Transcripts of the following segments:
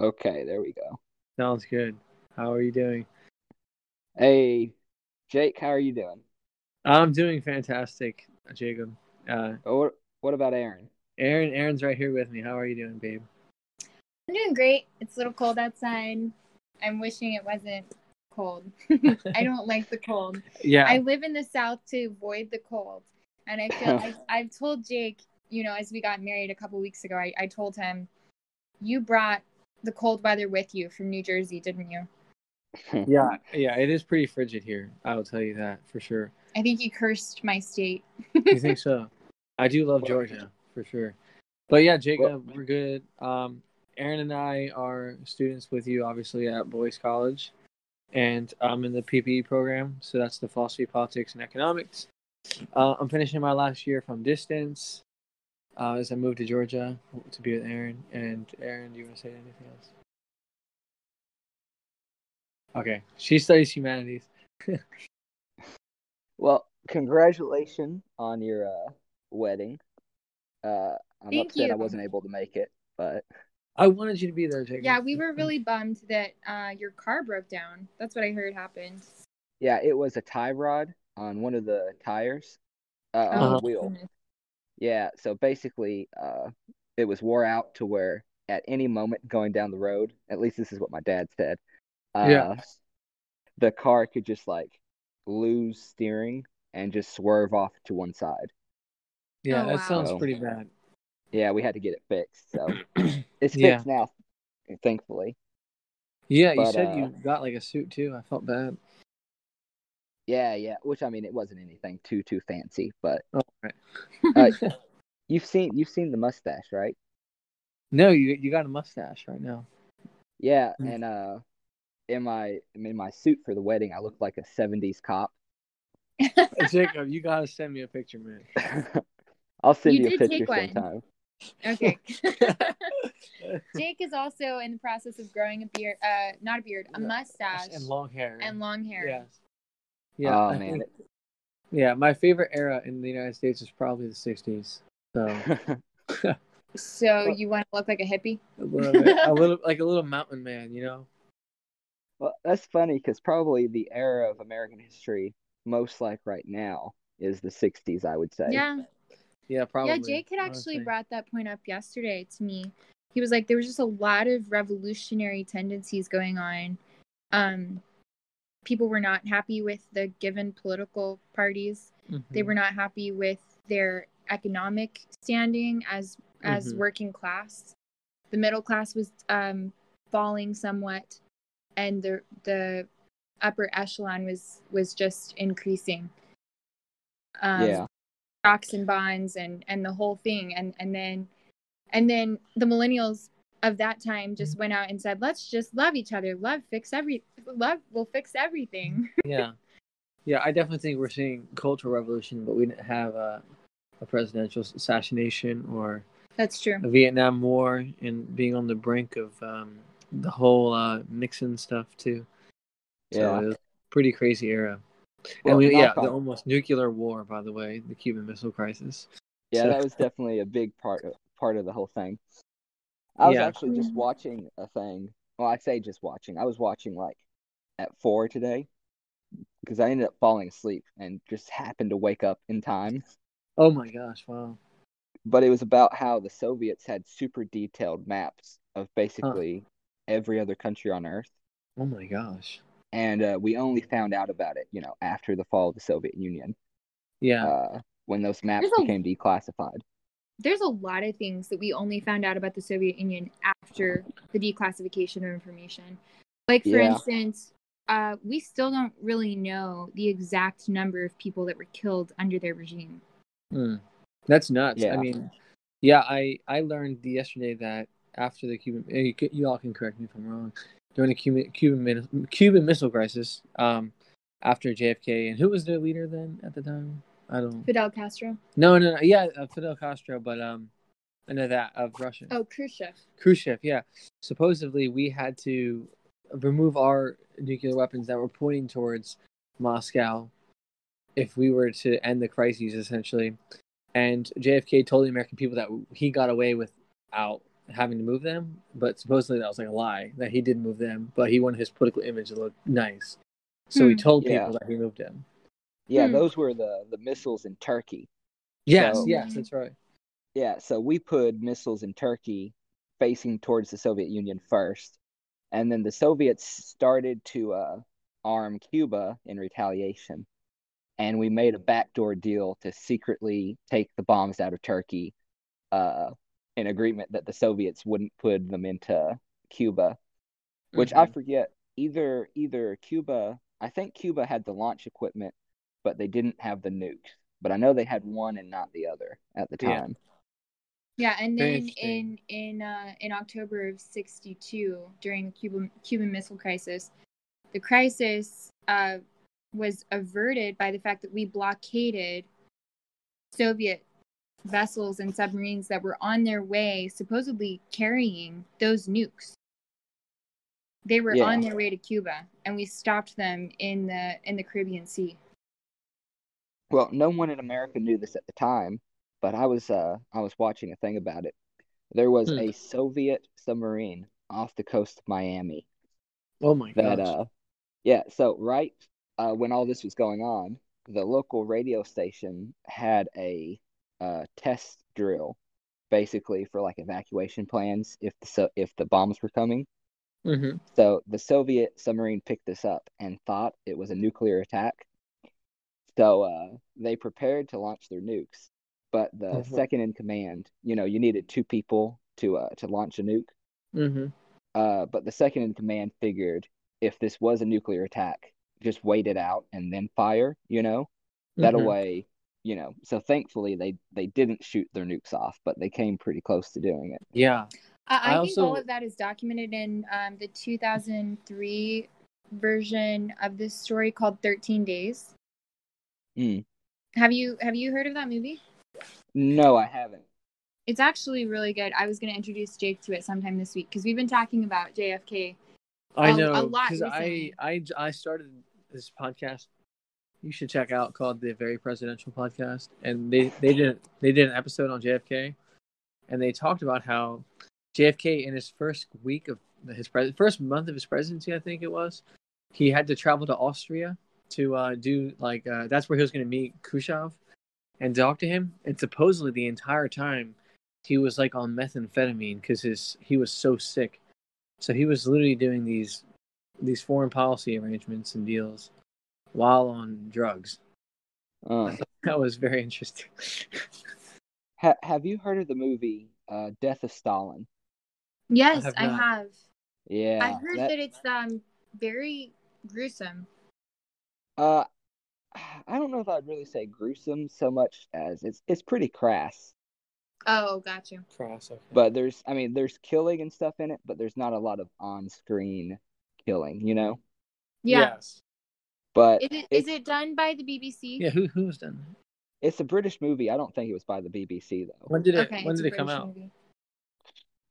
Okay, there we go. Sounds good. How are you doing? Hey, Jake, how are you doing? I'm doing fantastic, Jacob. Uh, Oh, what, what about Aaron? Aaron, Aaron's right here with me. How are you doing, babe? I'm doing great. It's a little cold outside. I'm wishing it wasn't cold. I don't like the cold. Yeah, I live in the south to avoid the cold. And I feel I, I've told Jake, you know, as we got married a couple weeks ago, I, I told him, you brought the cold weather with you from New Jersey, didn't you? yeah, yeah. It is pretty frigid here. I will tell you that for sure. I think you cursed my state. You think so? I do love Georgia for sure. But yeah, Jacob, we're good. Um, Aaron and I are students with you, obviously, at Boyce College, and I'm in the PPE program. So that's the philosophy, politics, and economics. Uh, I'm finishing my last year from distance uh, as I moved to Georgia to be with Aaron. And Aaron, do you want to say anything else? Okay, she studies humanities. Well, congratulations on your uh, wedding. Uh, I'm Thank upset I wasn't able to make it, but I wanted you to be there, Jacob. yeah, we were really bummed that uh, your car broke down. That's what I heard happened. yeah, it was a tie rod on one of the tires, uh, on Uh-huh. the wheel. goodness. Yeah, so basically, uh, it was wore out to where at any moment going down the road, at least this is what my dad said, uh, Yeah. the car could just like lose steering and just swerve off to one side. Yeah, Oh, that wow. sounds So- pretty bad. Yeah, we had to get it fixed. So it's Yeah. fixed now, thankfully. Yeah, you said uh, you got like a suit too. I felt bad. Yeah, yeah. Which I mean, it wasn't anything too too fancy, but Oh, right. Uh, you've seen you've seen the mustache, right? no, you you got a mustache right now. Yeah, Mm. and uh, in my in my suit for the wedding, I look like a '70s cop. Jacob, you gotta send me a picture, man. I'll send You you, a picture take one. sometime. Okay. Jake is also in the process of growing a beard, uh, not a beard, a mustache and long hair. and long hair. Yes. Yeah. Oh, I man. think- yeah, my favorite era in the United States is probably the '60s. So So you want to look like a hippie? a little bit, a little like a little mountain man, you know. well, that's funny because probably the era of American history most like right now is the '60s. I would say. Yeah. Yeah, probably. Yeah, Jake had actually honestly. brought that point up yesterday to me. He was like, there was just a lot of revolutionary tendencies going on. Um, people were not happy with the given political parties. They Mhm. were not happy with their economic standing as as Mhm. working class. The middle class was um, falling somewhat, and the the upper echelon was was just increasing. Um, Yeah. stocks and bonds and and the whole thing and and then and then the millennials of that time just went out and said let's just love each other love fix every love will fix everything yeah, yeah. I definitely think we're seeing cultural revolution, but we didn't have a, a presidential assassination or that's true a Vietnam War and being on the brink of um, the whole uh, Nixon stuff too. So Yeah. it was a pretty crazy era. Well, and we, yeah, knock the almost nuclear war, by the way, the Cuban Missile Crisis. Yeah, So- that was definitely a big part part of the whole thing. I was Yeah. actually just watching a thing. Well, I say just watching. I was watching like at four today because I ended up falling asleep and just happened to wake up in time. Oh my gosh! Wow. But it was about how the Soviets had super detailed maps of basically every other country on Earth, Oh my gosh. and uh, we only found out about it, you know, after the fall of the Soviet Union, Yeah. uh, when those maps There's a- became declassified. There's a lot of things that we only found out about the soviet union after the declassification of information like for Yeah. instance uh, we still don't really know the exact number of people that were killed under their regime Hmm. That's nuts. I mean, yeah, I I learned yesterday that after the Cuban, eh, you, you all can correct me if I'm wrong. During the Cuban Cuban Cuban Missile Crisis, um, after JFK, and who was their leader then at the time? I don't. fidel castro No, no, no. Yeah, uh, Fidel Castro, but um, I know that of Russia. oh khrushchev Khrushchev, yeah. Supposedly, we had to remove our nuclear weapons that were pointing towards Moscow if we were to end the crises, essentially. And JFK told the American people that he got away without having to move them, but supposedly that was like a lie that he did move them, but he wanted his political image to look nice, so he Hmm. told Yeah. people that he moved them. Yeah, Hmm. those were the the missiles in Turkey. Yes, So- yes, that's right. Yeah, so we put missiles in Turkey facing towards the Soviet Union first, and then the Soviets started to uh, arm Cuba in retaliation. And we made a backdoor deal to secretly take the bombs out of Turkey uh, in agreement that the Soviets wouldn't put them into Cuba, which I forget either either Cuba, I think Cuba had the launch equipment, but they didn't have the nukes. But I know they had one and not the other at the time. Yeah, and then in in uh, in October of '62, during the Cuban Cuban Missile Crisis, the crisis uh, was averted by the fact that we blockaded Soviet vessels and submarines that were on their way, supposedly carrying those nukes. They were Yeah. on their way to Cuba, and we stopped them in the in the Caribbean Sea. Well, no one in America knew this at the time, but I was uh I was watching a thing about it. There was Hmm. a Soviet submarine off the coast of Miami Oh my that gosh. uh yeah, so right uh when all this was going on, the local radio station had a uh test drill basically for like evacuation plans if the so if the bombs were coming. hmm So the Soviet submarine picked this up and thought it was a nuclear attack. So uh, they prepared to launch their nukes, but the Mhm. second in command, you know, you needed two people to uh, to launch a nuke. hmm Uh, but the second in command figured if this was a nuclear attack, just wait it out and then fire. You know, that Mhm. way, you know. So thankfully they they didn't shoot their nukes off, but they came pretty close to doing it. Yeah. I, I, I think all of that is documented in um, the 2003 version of this story called 13 Days. Mm. Have you have you heard of that movie? No, I haven't. It's actually really good. I was going to introduce Jake to it sometime this week because we've been talking about JFK. I A- a know a lot because I. I I started this podcast. You should check out called the Very Presidential Podcast, and they they did they did an episode on JFK, and they talked about how JFK in his first week of his pres- first month of his presidency, I think it was, he had to travel to Austria to uh, do like uh, that's where he was going to meet Khrushchev and talk to him, and supposedly the entire time he was like on methamphetamine because his he was so sick. So he was literally doing these these foreign policy arrangements and deals while on drugs. Uh, That was very interesting. ha- have you heard of the movie uh, Death of Stalin? Yes, have I have. Yeah, I heard that- that it's um very gruesome. Uh, I don't know if I'd really say gruesome so much as it's it's pretty crass. Oh, got you. Cross, okay. But there's, I mean, there's killing and stuff in it, but there's not a lot of on-screen killing, you know. Yeah. Yes. But Is it it's, it done by the BBC? Yeah. Who who's done? that? it's a British movie. I don't think it was by the BBC though. When did it? Okay, when did a it come out? movie.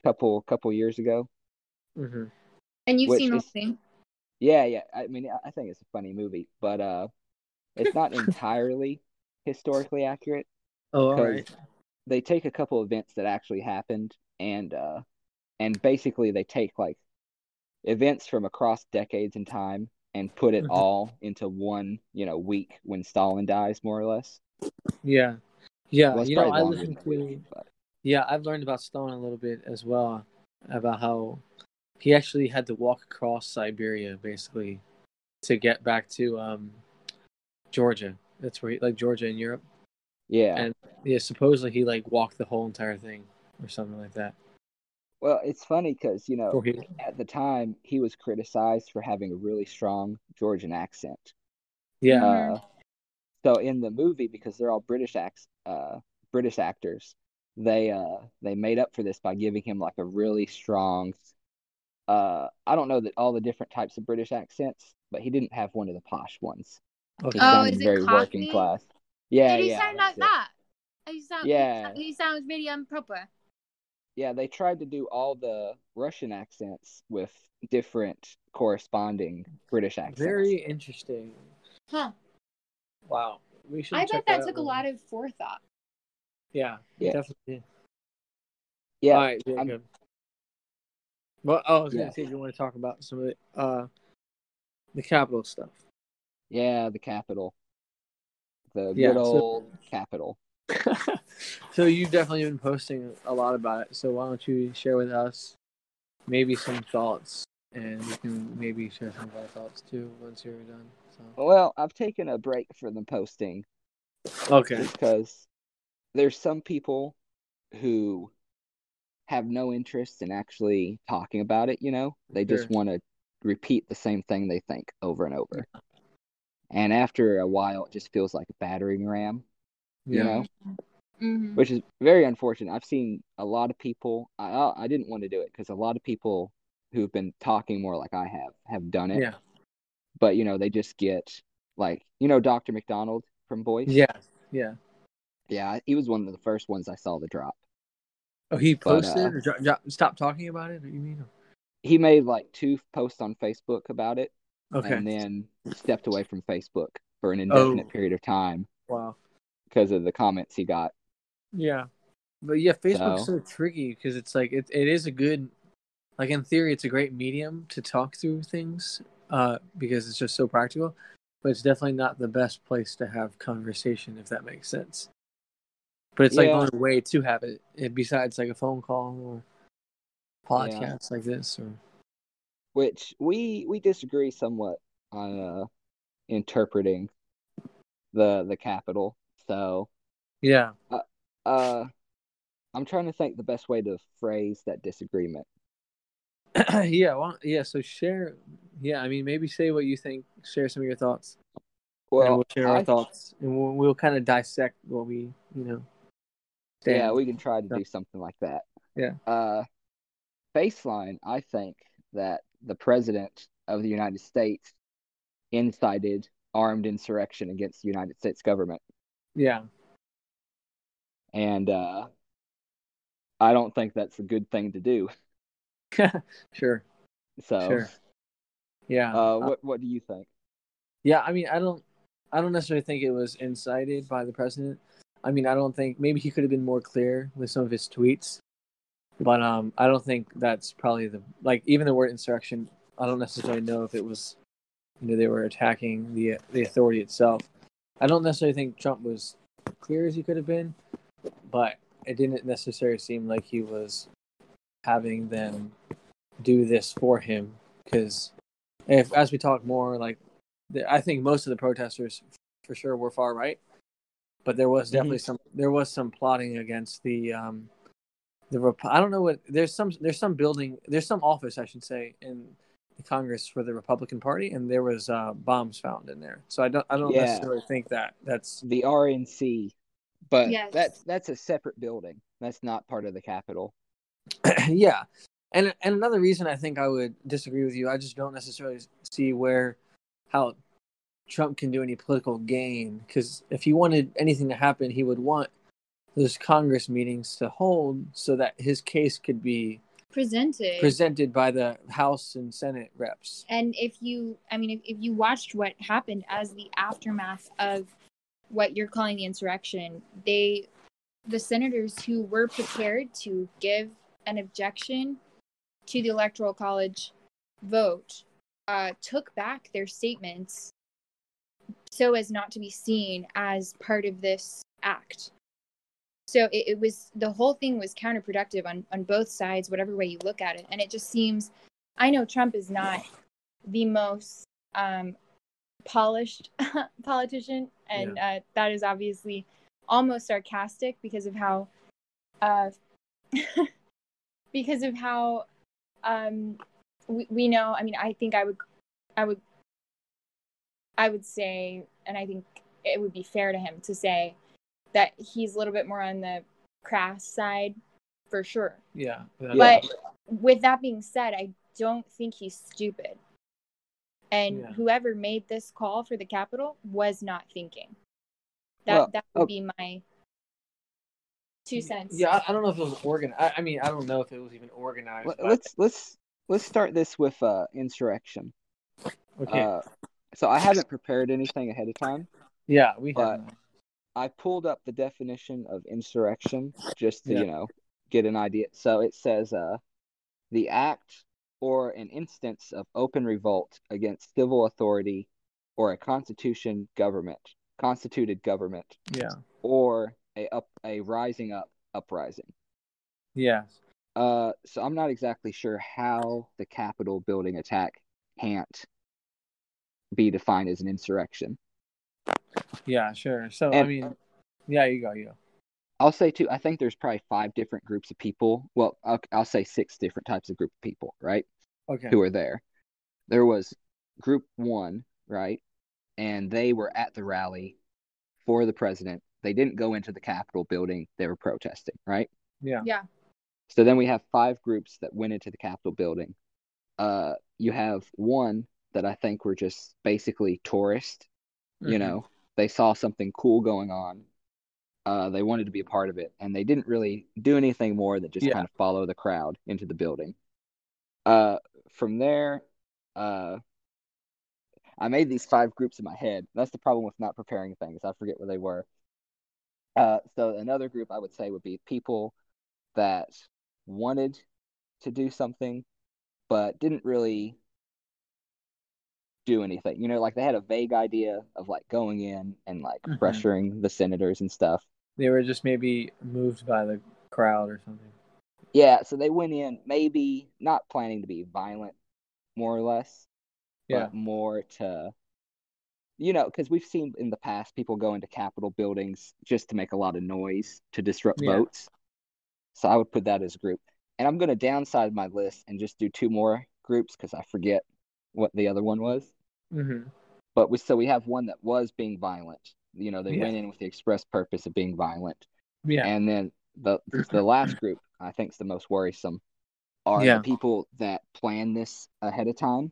Couple couple years ago. hmm And you've Which seen the thing? Yeah, yeah. I mean, I- think it's a funny movie, but uh, it's not entirely historically accurate. Oh, all right. they take a couple events that actually happened and uh and basically they take like events from across decades in time and put it Mhm. all into one, you know, week when Stalin dies more or less. Yeah. Yeah. Well, you know, I listened to. but Yeah, I've learned about Stalin a little bit as well, about how he actually had to walk across Siberia basically to get back to um, Georgia. That's where, he, like Georgia in Europe. yeah. And yeah, supposedly he like walked the whole entire thing or something like that. Well, it's funny because, you know, he, at the time he was criticized for having a really strong Georgian accent. yeah. Uh, so in the movie, because they're all British acts, uh, British actors, they uh they made up for this by giving him like a really strong. Uh, I don't know that all the different types of British accents, but he didn't have one of the posh ones. He okay. Oh, sounded is it very working class. Yeah, Did he yeah, sound like it. that? He sound, Yeah. He sounds really improper. Yeah, they tried to do all the Russian accents with different corresponding British accents. very interesting. Huh. Wow, we should. I bet that out took a lot of forethought. Yeah, Yeah. definitely. yeah. All right, I'm- Jacob. Well, oh, I was gonna Yeah. say, you want to talk about some of the uh, the capital stuff? Yeah, the capital. The Yeah, good so- old capital. so you've definitely been posting a lot about it. So why don't you share with us maybe some thoughts, and we can maybe share some of our thoughts too once you're done. So Well, I've taken a break from the posting okay, because there's some people who have no interest in actually talking about it, you know? They just want to repeat the same thing they think over and over. And after a while, it just feels like a battering ram, you yeah, know? Mhm. Which is very unfortunate. I've seen a lot of people, I, I I didn't want to do it because a lot of people who've been talking more like I have have done it. yeah, But, you know, they just get like, you know, Dr. McDonald from Boyce? yeah, yeah. Yeah, he was one of the first ones I saw the drop. Oh, he But, posted uh, or dro- dro- stopped talking about it. Or you mean? He made like two posts on Facebook about it Okay. and then stepped away from Facebook for an indefinite Oh. period of time wow. because of the comments he got. Yeah, but yeah, Facebook's So- so, tricky because it's like it, it is a good, like in theory, it's a great medium to talk through things, uh, because it's just so practical. But it's definitely not the best place to have conversation, if that makes sense. But it's like the only way to have it, eh, besides like a phone call or podcasts like this, or which we we disagree somewhat on uh interpreting the the capital. So yeah, uh I'm trying to think the best way to phrase that disagreement. yeah, well, yeah. So share, yeah. I mean, maybe say what you think. Share some of your thoughts. and Well, we'll share our I- thoughts, and we'll, we'll kind of dissect what we, you know. Yeah, we can try to do something like that. Yeah. Uh baseline, I think that the president of the United States incited armed insurrection against the United States government. yeah, And uh I don't think that's a good thing to do. sure, So sure, yeah, uh what what do you think? yeah. I mean, I don't, I don't necessarily think it was incited by the president. I mean, I don't think maybe he could have been more clear with some of his tweets, but um, I don't think that's probably the like even the word insurrection. I don't necessarily know if it was, you know, they were attacking the the authority itself. I don't necessarily think Trump was clear as he could have been, but it didn't necessarily seem like he was having them do this for him because if as we talk more like the, i think most of the protesters for sure were far right but there was definitely some there was some plotting against the um the Rep- i don't know what there's some there's some building there's some office i should say in the congress for the republican party and there was uh bombs found in there so i don't i don't Yeah. necessarily think that that's The RNC. But Yes. that's that's a separate building. That's not part of the Capitol. yeah and and another reason i think i would disagree with you i just don't necessarily see where how trump can do any political gain because if he wanted anything to happen he would want those congress meetings to hold so that his case could be presented. presented by the house and senate reps and if you, I mean, if, if you watched what happened as the aftermath of what you're calling the insurrection, they, the senators who were prepared to give an objection to the electoral college vote uh, took back their statements so as not to be seen as part of this act. So it, it was the whole thing was counterproductive on on both sides, whatever way you look at it, and it just seems. I know Trump is not the most um, polished politician, and uh, that is obviously almost sarcastic because of how, uh, because of how um, we, we know. I mean, I think I would, I would, I would say, and I think it would be fair to him to say that he's a little bit more on the crass side, for sure. yeah But with that being said, I don't think he's stupid. And Yeah. whoever made this call for the Capitol was not thinking. That Well, that would oh. be my two cents. yeah I, I don't know if it was organized I, I mean i don't know if it was even organized Let- but- Let's let's let's start this with uh insurrection. okay Uh so I haven't prepared anything ahead of time. yeah we have I pulled up the definition of insurrection just to, Yeah. you know, get an idea. So it says uh the act or an instance of open revolt against civil authority or a constitution government, constituted government, Yeah. or a up a rising up uprising. Yes. Uh, so I'm not exactly sure how the Capitol building attack can't be defined as an insurrection. Yeah. Sure. So I mean, yeah. You go. You go. I'll say too. I think there's probably five different groups of people. Well, I'll, I'll say six different types of group of people, right? Okay. Who are there? There was group one, right? And they were at the rally for the president. They didn't go into the Capitol building. They were protesting, right? Yeah. Yeah. So then we have five groups that went into the Capitol building. Uh, you have one that I think were just basically tourists. You Mhm. know, they saw something cool going on. Uh, they wanted to be a part of it, and they didn't really do anything more than just Yeah. kind of follow the crowd into the building. Uh, from there, uh, I made these five groups in my head. That's the problem with not preparing things. I forget where they were. Uh, so another group I would say would be people that wanted to do something, but didn't really do anything. You know, like they had a vague idea of like going in and like Mhm. pressuring the senators and stuff. They were just maybe moved by the crowd or something. Yeah, so they went in maybe not planning to be violent, more or less, Yeah. but more to, you know, because we've seen in the past people go into Capitol buildings just to make a lot of noise to disrupt Yeah. votes. So I would put that as a group. And I'm going to downside my list and just do two more groups because I forget what the other one was. Mm-hmm. But we so we have one that was being violent. You know, they Yeah. went in with the express purpose of being violent. Yeah. And then the the last group I think is the most worrisome are Yeah. the people that plan this ahead of time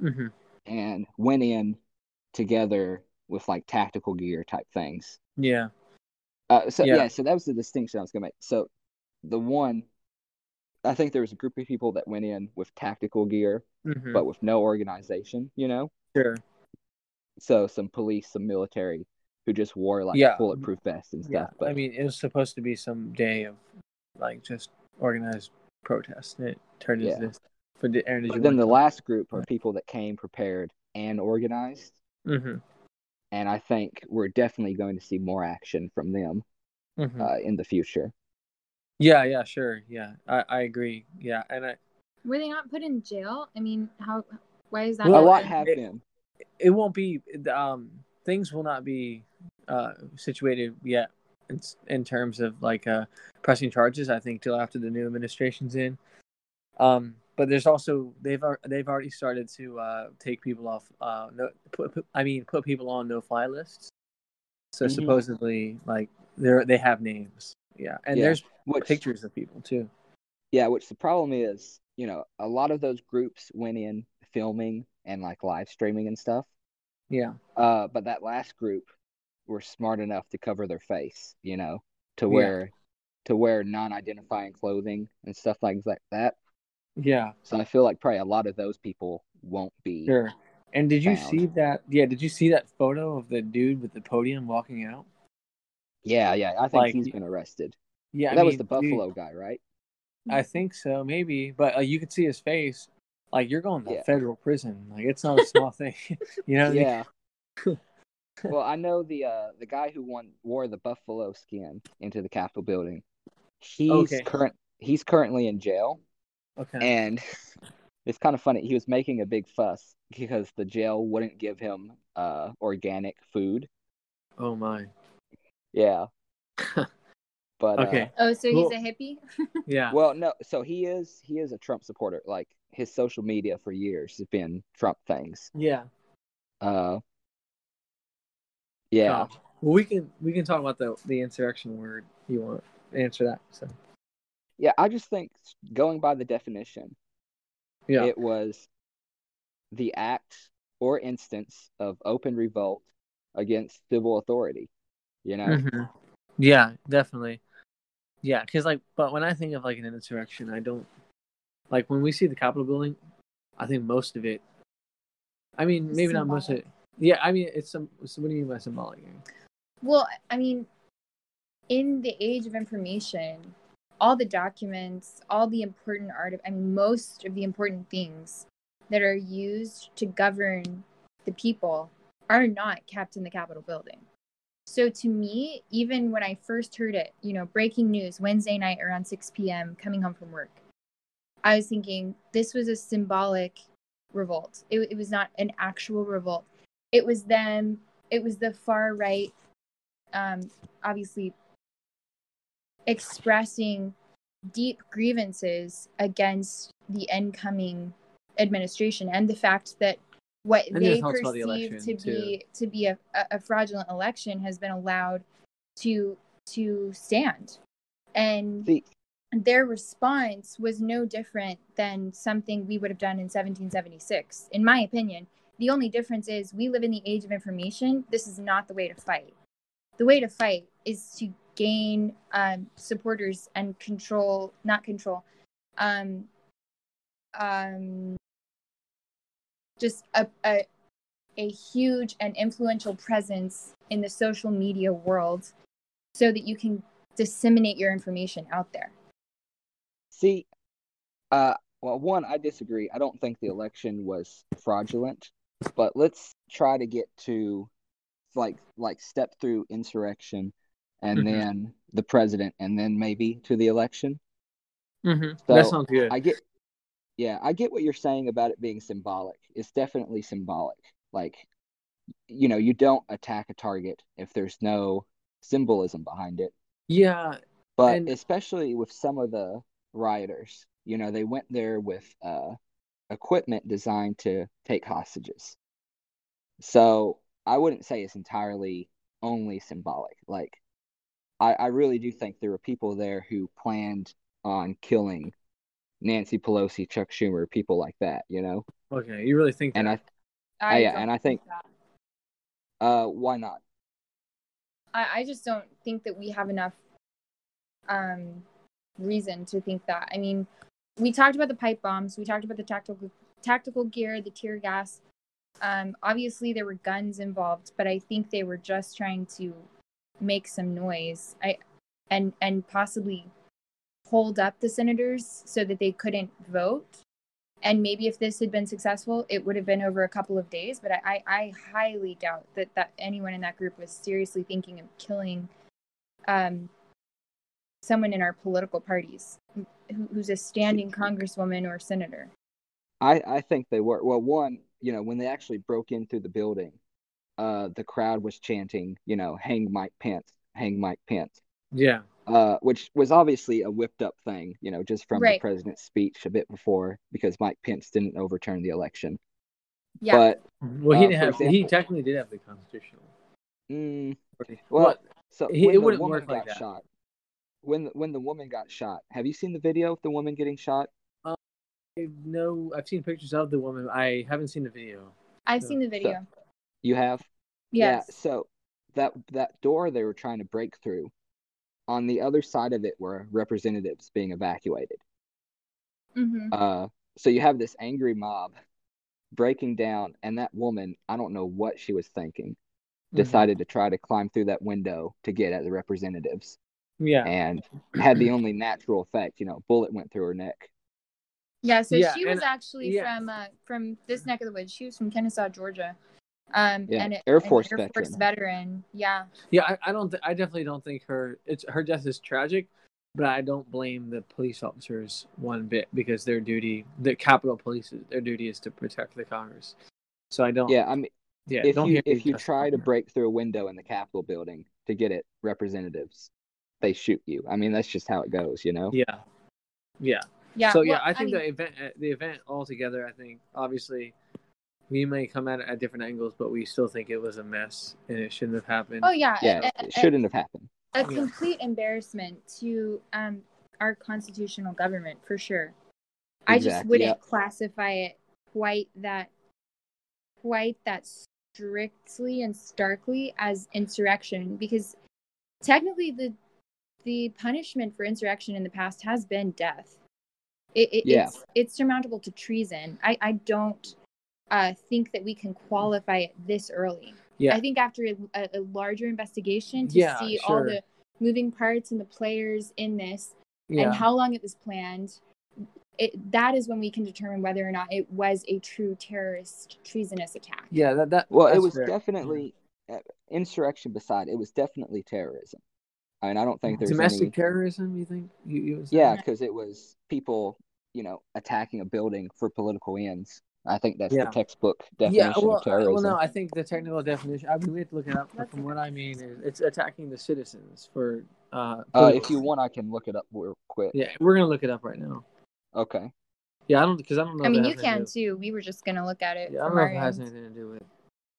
mm-hmm. and went in together with like tactical gear type things. Yeah. Uh, so yeah. Yeah. so that was the distinction I was gonna make. So the one, I think there was a group of people that went in with tactical gear, Mm-hmm. but with no organization. You know, sure. so some police, some military who just wore like Yeah. bulletproof vests and stuff. Yeah. but I mean, it was supposed to be some day of like just organized protest. and It turned into this. But did, Aaron, did but then the last group are people that came prepared and organized, Mm-hmm. and I think we're definitely going to see more action from them Mm-hmm. uh, in the future. Yeah. Yeah. Sure. Yeah. I, I agree. Yeah. And I, Were they not put in jail? I mean, how? Why is that? a lot not- have it- been. it won't be um things will not be uh situated yet in, in terms of like uh pressing charges i think till after the new administration's in um but there's also they've they've already started to uh take people off uh no put, put i mean put people on no fly lists so Mhm. supposedly like they're they have names yeah and Yeah. there's Which, pictures of people too yeah, which the problem is, you know, a lot of those groups went in filming and like live streaming and stuff. yeah Uh, but that last group were smart enough to cover their face, you know, to Yeah. wear to wear non-identifying clothing and stuff like like that. yeah So I feel like probably a lot of those people won't be. sure and did you Found. see that yeah did you see that photo of the dude with the podium walking out Yeah, yeah. I think Like, he's been arrested. Yeah, I that was mean, the dude, Buffalo guy, right? I think so, maybe, but uh, you could see his face. Like you're going to Yeah. federal prison. Like it's not a small thing. you know? Yeah. well, I know the uh the guy who won wore the buffalo skin into the Capitol building. He's Okay. current he's currently in jail Okay. and it's kind of funny. He was making a big fuss because the jail wouldn't give him uh organic food. oh my. Yeah. But uh, Okay. Oh, so he's Well- a hippie? Yeah. well, no, so he is he is a Trump supporter. Like his social media for years has been Trump things. yeah. Uh yeah. Well, we can we can talk about the the insurrection word. You want to answer that? So Yeah, I just think going by the definition, yeah. it was the act or instance of open revolt against civil authority. You know, Mhm. Yeah, definitely. Yeah, because like, but when I think of like an insurrection, I don't like when we see the Capitol building. I think most of it. I mean, maybe not most of it. Yeah, I mean, it's some. So what do you mean by symbolic? Well, I mean, in the age of information, all the documents, all the important art, of I mean, most of the important things that are used to govern the people are not kept in the Capitol building. So to me, even when I first heard it, you know, breaking news Wednesday night around 6 p.m., coming home from work, I was thinking this was a symbolic revolt. It, it was not an actual revolt. It was them, it was the far right, um, obviously expressing deep grievances against the incoming administration and the fact that what And they there's talks about the perceive to be to be a, a fraudulent election has been allowed to to stand. And See, their response was no different than something we would have done in 1776 in my opinion the only difference is we live in the age of information. This is not the way to fight. The way to fight is to gain um, supporters and control not control um, um, just a, a, a huge and influential presence in the social media world so that you can disseminate your information out there See, uh, well, one, I disagree. I don't think the election was fraudulent, but let's try to get to like like step through insurrection and Mhm. then the president and then maybe to the election. Mm-hmm. So, that sounds good. I get yeah, I get what you're saying about it being symbolic. It's definitely symbolic. Like you know, you don't attack a target if there's no symbolism behind it. yeah, But And- especially with some of the rioters, you know, they went there with uh, equipment designed to take hostages. So I wouldn't say it's entirely only symbolic. Like, I, I really do think there were people there who planned on killing Nancy Pelosi, Chuck Schumer, people like that, you know? okay. You really think that? And I, Oh, yeah, and I think- that. uh, why not? I, I just don't think that we have enough um, reason to think that. I mean, we talked about the pipe bombs, we talked about the tactical tactical gear, the tear gas. Um, obviously, there were guns involved, but I think they were just trying to make some noise. I and and possibly hold up the senators so that they couldn't vote. And maybe if this had been successful, it would have been over a couple of days. But I, I, I highly doubt that, that anyone in that group was seriously thinking of killing um, someone in our political parties who, who's a standing congresswoman or senator. I, I think they were. Well, one, you know, when they actually broke in through the building, uh, the crowd was chanting, you know, hang Mike Pence, hang Mike Pence, yeah. Uh, which was obviously a whipped up thing, you know, just from Right. the president's speech a bit before because Mike Pence didn't overturn the election. Yeah. But, Well, he Uh, didn't for have. he technically did have the constitutional. mm, well, What? so He- when it wouldn't woman work like that. shot, when, when the woman got shot, have you seen the video of the woman getting shot? No, I've seen pictures of the woman. I haven't seen the video. I've so- seen the video. You have? yes. Yeah, so that that door they were trying to break through, on the other side of it were representatives being evacuated. hmm Uh, so you have this angry mob breaking down, and that woman, I don't know what she was thinking, Mhm. decided to try to climb through that window to get at the representatives, Yeah. and had the only natural effect, you know, bullet went through her neck. Yeah, so Yeah, she was actually yeah. from uh, from this neck of the woods. She was from Kennesaw, Georgia. Um, Yeah, and a- Air an Force Air Force veteran. veteran. Yeah, Yeah, I, I don't. Th- I definitely don't think her. It's her death is tragic, but I don't blame the police officers one bit because their duty, the Capitol Police, their duty is to protect the Congress. So I don't. Yeah, I mean, Yeah. if don't you if you try to break through a window in the Capitol building to get at representatives, they shoot you. I mean, that's just how it goes, you know. Yeah. Yeah. yeah. so yeah, I think mean, the event, uh, the event altogether, I think obviously we may come at it at different angles, but we still think it was a mess and it shouldn't have happened. Oh yeah, Yeah, a- it shouldn't have happened. a, Yeah. complete embarrassment to um our constitutional government for sure. I just wouldn't yeah. classify it quite that quite that strictly and starkly as insurrection because technically the the punishment for insurrection in the past has been death. It, it, Yeah. It's it's surmountable to treason. I I don't uh, think that we can qualify it this early. Yeah. I think after a, a, a larger investigation to Yeah, see all the moving parts and the players in this, Yeah. and how long it was planned, it, that is when we can determine whether or not it was a true terrorist treasonous attack. yeah, that that Well, it was fair. definitely uh, insurrection beside. It was definitely terrorism. I mean, I don't think there's domestic any. terrorism. You think? You, you? Yeah, because it was people, you know, attacking a building for political ends. I think that's Yeah. the textbook Yeah, definition well, of terrorism. well, no, I think the technical definition. I mean, we have to look it up. But from what I mean, is it's attacking the citizens for. Uh, uh, if you want, I can look it up real quick. yeah, we're gonna look it up right now. Okay. Yeah, I don't because I don't know. I mean, you can to too. We were just gonna look at it. Yeah, I don't know if it has anything to do with.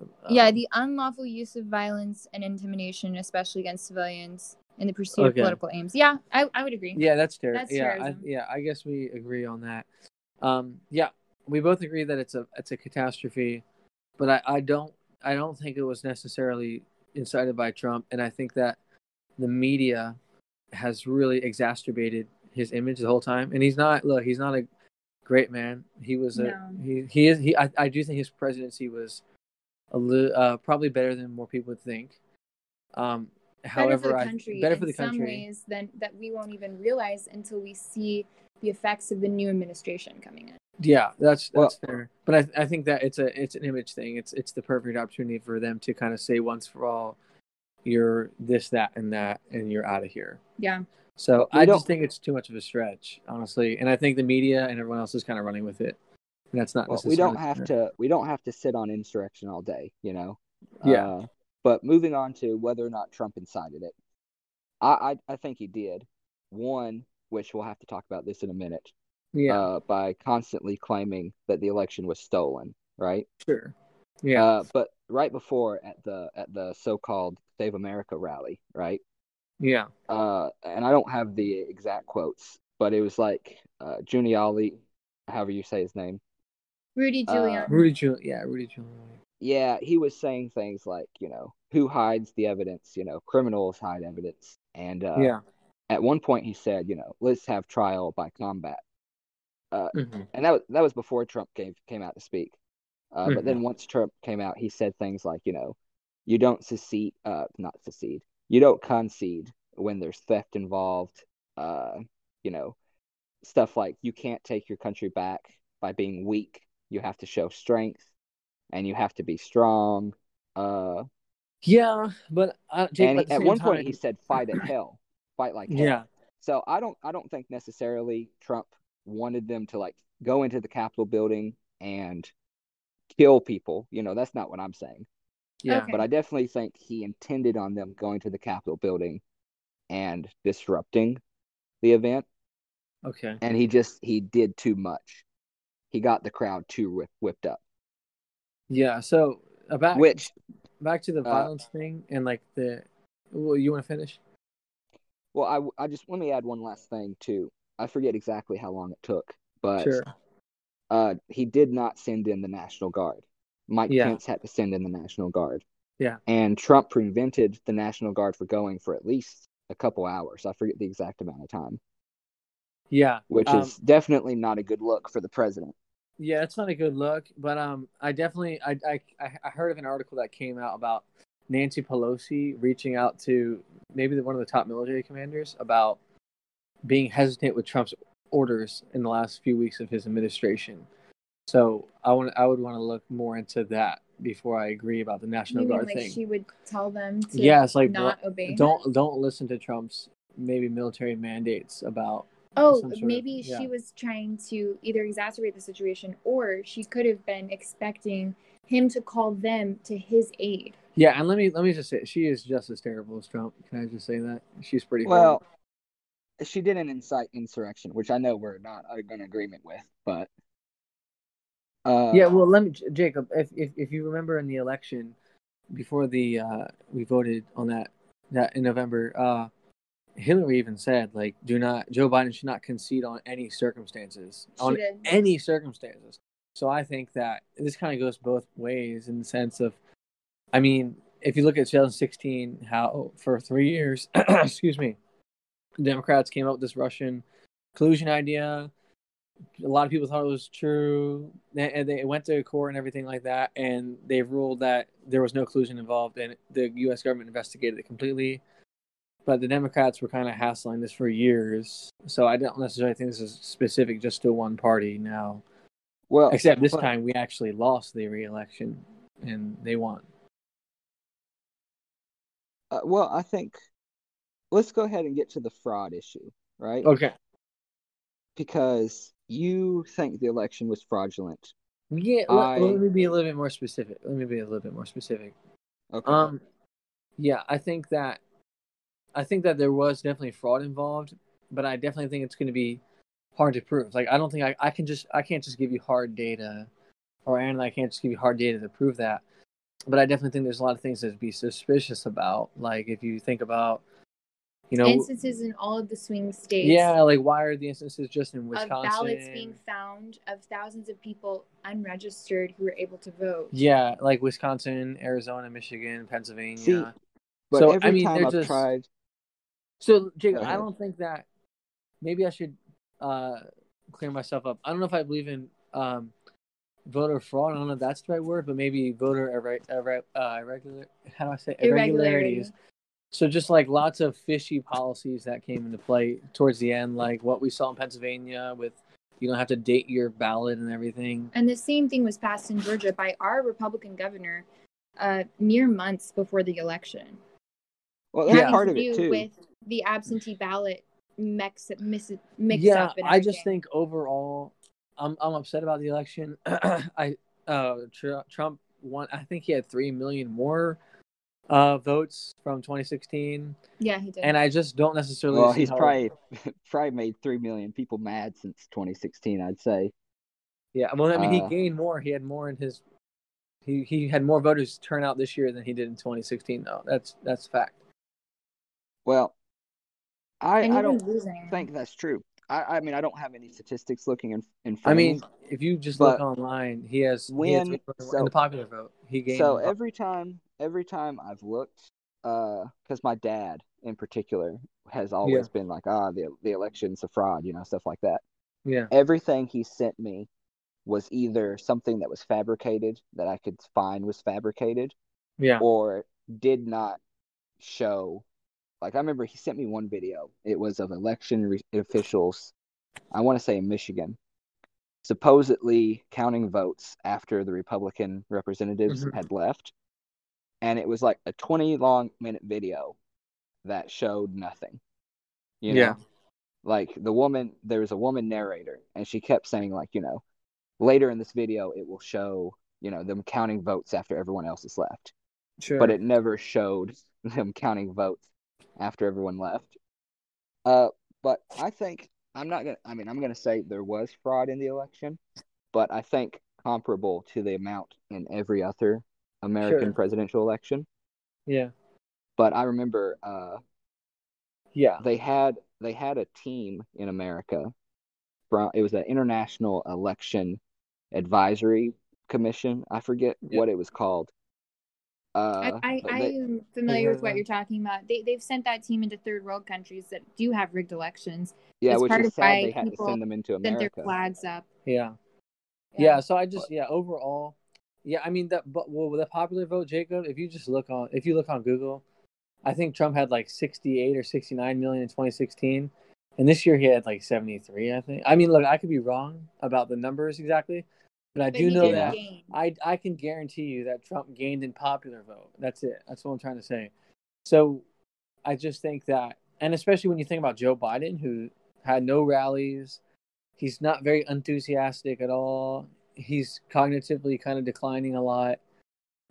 uh, Yeah, the unlawful use of violence and intimidation, especially against civilians, in the pursuit of political aims. Yeah, I, I would agree. Yeah, that's ter- That's yeah, I, terrorism. yeah. I guess we agree on that. Um, yeah, we both agree that it's a it's a catastrophe, but I, I don't I don't think it was necessarily incited by Trump, and I think that the media has really exacerbated his image the whole time. And he's not look, he's not a great man. He was a No. he he is he. I, I do think his presidency was a little uh, probably better than more people would think. Um, better however, for the I- country better for the some country. ways than that we won't even realize until we see the effects of the new administration coming in. Yeah, that's Well- that's fair. But I I think that it's a it's an image thing. It's it's the perfect opportunity for them to kind of say once for all, you're this, that, and that, and you're out of here. Yeah. So We I don't- just think it's too much of a stretch, honestly. And I think the media and everyone else is kind of running with it. And that's not Well, we don't have fair. to. We don't have to sit on insurrection all day. You know. Yeah. Uh, but moving on to whether or not Trump incited it, I I, I think he did. One, which we'll have to talk about this in a minute. Yeah, Uh, by constantly claiming that the election was stolen, right? sure. Yeah, Uh, but right before at the at the so-called Save America rally, right? yeah, Uh, and I don't have the exact quotes, but it was like uh, Giuliani, however you say his name. Rudy Uh, Giuliani. Rudy Giuliani. Yeah, Rudy Giuliani. Yeah, he was saying things like, you know, who hides the evidence? You know, criminals hide evidence. And uh, yeah. At one point he said, you know, let's have trial by combat. Uh, Mhm. and that was that was before Trump came came out to speak. Uh, But Mhm. then once Trump came out, he said things like, you know, you don't secede, uh, not secede, you don't concede when there's theft involved. Uh, you know, stuff like you can't take your country back by being weak. You have to show strength, and you have to be strong. Uh, Yeah, but uh, Jake, and at, at one point he said, "Fight at hell, fight like hell." yeah, So I don't I don't think necessarily Trump wanted them to like go into the Capitol building and kill people. You know, that's not what I'm saying. yeah, Okay. But I definitely think he intended on them going to the Capitol building and disrupting the event. okay. And he just he did too much. He got the crowd too whip, whipped up. Yeah, so about Which back to the uh, violence thing and like the. Well, you want to finish? Well, I I just let me add one last thing too. I forget exactly how long it took, but Sure. uh, he did not send in the National Guard. Mike Yeah. Pence had to send in the National Guard. Yeah. And Trump prevented the National Guard from going for at least a couple hours. I forget the exact amount of time, Yeah, which um, is definitely not a good look for the president. Yeah, it's not a good look, but um, I definitely I I I heard of an article that came out about Nancy Pelosi reaching out to maybe one of the top military commanders about being hesitant with Trump's orders in the last few weeks of his administration. So I want I would want to look more into that before I agree about the National You mean Guard like thing. she would tell them to Yeah, it's like, not obey? don't don't listen to Trump's maybe military mandates about Oh, sort of- maybe yeah. she was trying to either exacerbate the situation or she could have been expecting him to call them to his aid. Yeah. And let me let me just say she is just as terrible as Trump. Can I just say that she's pretty Well, horrible. she didn't incite insurrection, which I know we're not in agreement with, but uh, yeah, well, let me, Jacob. If, if if you remember in the election before the uh, we voted on that that in November, uh, Hillary even said like, do not Joe Biden should not concede on any circumstances She on did. any circumstances. So I think that this kind of goes both ways in the sense of, I mean, if you look at 2016, how for three years, excuse me, Democrats came up with this Russian collusion idea. A lot of people thought it was true, and they went to court and everything like that, and they ruled that there was no collusion involved, and the U.S. government investigated it completely. but the Democrats were kind of hassling this for years. So I don't necessarily think this is specific just to one party now. Well, Except this time we actually lost the re-election and they won. Uh, well, I think let's go ahead and get to the fraud issue, right? Okay. Because you think the election was fraudulent. Yeah. Let, I- let me be a little bit more specific. Let me be a little bit more specific. Okay. Um, yeah, I think that I think that there was definitely fraud involved, but I definitely think it's going to be hard to prove. Like, I don't think I, I can just I can't just give you hard data, or Aaron, I can't just give you hard data to prove that. But I definitely think there's a lot of things to be suspicious about. Like, if you think about, you know, Instances in all of the swing states. yeah, like why are the instances just in Wisconsin? Of ballots being found of thousands of people unregistered who were able to vote. yeah, like Wisconsin, Arizona, Michigan, Pennsylvania. See, but so, I every mean, time I've just- tried, So, Jacob, I don't think that maybe I should uh, clear myself up. I don't know if I believe in um, voter fraud. I don't know if that's the right word, but maybe voter irre- irre- uh, irregular. How do I say irregularities? So just like lots of fishy policies that came into play towards the end, like what we saw in Pennsylvania with you don't have to date your ballot and everything. And the same thing was passed in Georgia by our Republican governor uh, mere months before the election. well, that's Yeah. part of it too. with the absentee ballot mix, mix, mix yeah, up. and I just think overall, I'm I'm upset about the election. I uh Tr- Trump won. I think he had three million more uh votes from 2016, Yeah, he did. and I just don't necessarily. Well, see he's how- probably probably made three million people mad since 2016. I'd say. yeah. Well, I mean, he uh, gained more. He had more in his. He he had more voters turn out this year than he did in 2016. Though that's that's fact. Well, I I don't losing. think that's true. I I mean I don't have any statistics looking in in front I mean, if you just look online, he has he when- three- so- in the popular vote. He gained. So every time, every time I've looked, uh, because my dad in particular has always been like, ah, the the election's a fraud, you know, stuff like that. yeah, Everything he sent me was either something that was fabricated that I could find was fabricated, yeah, or did not show. Like I remember he sent me one video. It was of election re- officials. I want to say in Michigan, supposedly counting votes after the Republican representatives Mhm. had left, and it was like a twenty long minute video that showed nothing. You know, Yeah. like the woman. There was a woman narrator, and she kept saying like, you know, later in this video it will show you know them counting votes after everyone else has left sure. but it never showed them counting votes after everyone left. Uh, but I think I'm not gonna. I mean, I'm gonna say there was fraud in the election, but I think comparable to the amount in every other American Sure. presidential election. yeah, But I remember uh, yeah, they had they had a team in America from it was an international election advisory commission. I forget Yeah. what it was called. Uh, I, I, but I am familiar with what Yeah. you're talking about. They, they've sent that team into third world countries that do have rigged elections. yeah, which part is of sad why they had to send them into America. Sent their flags up. yeah. Yeah, so I just yeah, overall, yeah, I mean that but well, with the popular vote, Jacob, if you just look on if you look on Google, I think Trump had like 68 or 69 million in 2016, and this year he had like 73, I think. I mean, look, I could be wrong about the numbers exactly, but I But do know that gain. I I can guarantee you that Trump gained in popular vote. That's it. That's what I'm trying to say. So I just think that and especially when you think about Joe Biden who had no rallies, he's not very enthusiastic at all. He's cognitively kind of declining a lot.